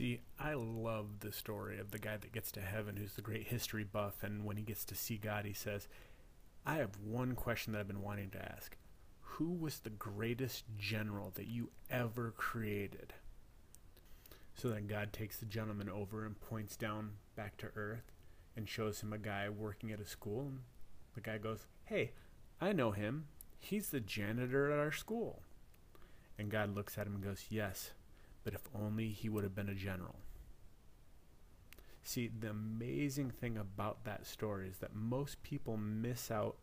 See, I love the story of the guy that gets to heaven who's the great history buff, and when he gets to see God, he says, I have one question that I've been wanting to ask. Who was the greatest general that you ever created? So then God takes the gentleman over and points down back to earth and shows him a guy working at a school. And the guy goes, Hey, I know him. He's the janitor at our school. And God looks at him and goes, Yes, but if only he would have been a general. See, the amazing thing about that story is that most people miss out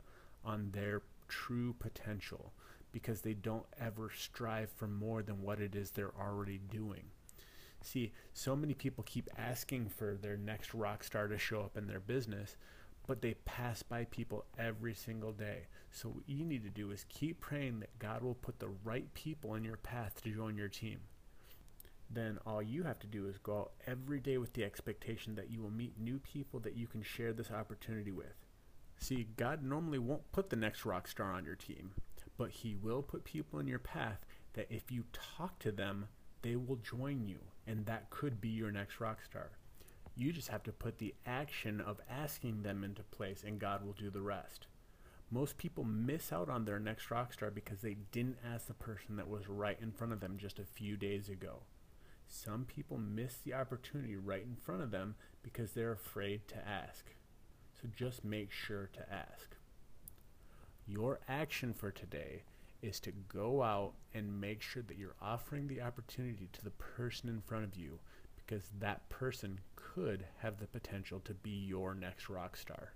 on their true potential because they don't ever strive for more than what it is they're already doing. See, so many people keep asking for their next rock star to show up in their business, but they pass by people every single day. So, what you need to do is keep praying that God will put the right people in your path to join your team then all you have to do is go out every day with the expectation that you will meet new people that you can share this opportunity with. See, God normally won't put the next rock star on your team, but He will put people in your path that if you talk to them, they will join you, and that could be your next rock star. You just have to put the action of asking them into place, and God will do the rest. Most people miss out on their next rock star because they didn't ask the person that was right in front of them just a few days ago. Some people miss the opportunity right in front of them because they're afraid to ask. So just make sure to ask. Your action for today is to go out and make sure that you're offering the opportunity to the person in front of you because that person could have the potential to be your next rock star.